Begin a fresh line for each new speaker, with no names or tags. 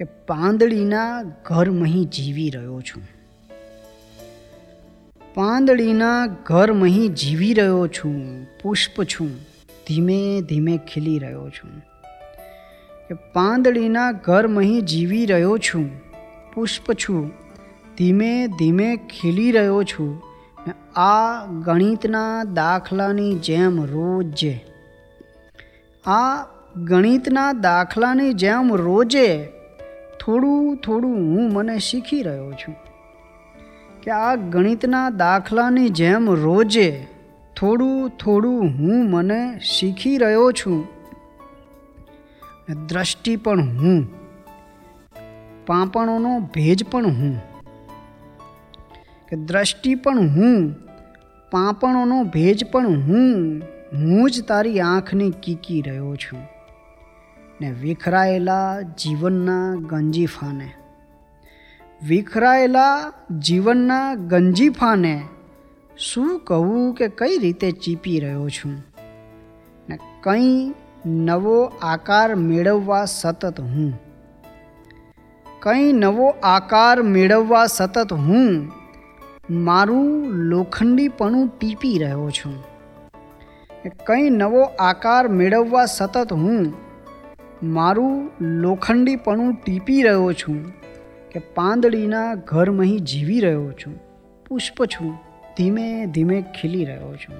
કે પાંદડીના ઘરમહી જીવી રહ્યો છું. પાંદડીના ઘરમહી જીવી રહ્યો છું, પુષ્પ છું, ધીમે ધીમે ખીલી રહ્યો છું. કે પાંદડીના ઘરમહી જીવી રહ્યો છું, પુષ્પ છું, ધીમે ધીમે ખીલી રહ્યો છું. આ ગણિતના દાખલાની જેમ રોજે, આ ગણિતના દાખલાની જેમ રોજે થોડું થોડું હું મને શીખી રહ્યો છું કે આ ગણિતના દાખલાની જેમ રોજે થોડું થોડું હું મને શીખી રહ્યો છું. દ્રષ્ટિ પણ હું, પાંપણોનો ભેજ પણ હું. કે દ્રષ્ટિ પણ હું, પાંપણોનો ભેજ પણ હું હું જ તારી આંખની કીકી રહ્યો છું. ને વિખરાયેલા જીવનના ગંજીફાને. વિખરાયેલા જીવનના ગંજીફાને શું કહું કે કઈ રીતે ચીપી રહ્યો છું? ને કંઈ નવો આકાર મેળવવા સતત હું. કંઈ નવો આકાર મેળવવા સતત હું મારું લોખંડીપણું ટીપી રહ્યો છું. કંઈ નવો આકાર મેળવવા સતત હું મારું લોખંડીપણું ટીપી રહ્યો છું કે પાંદડીના ઘરમહી જીવી રહ્યો છું, પુષ્પ છું, ધીમે ધીમે ખીલી રહ્યો છું.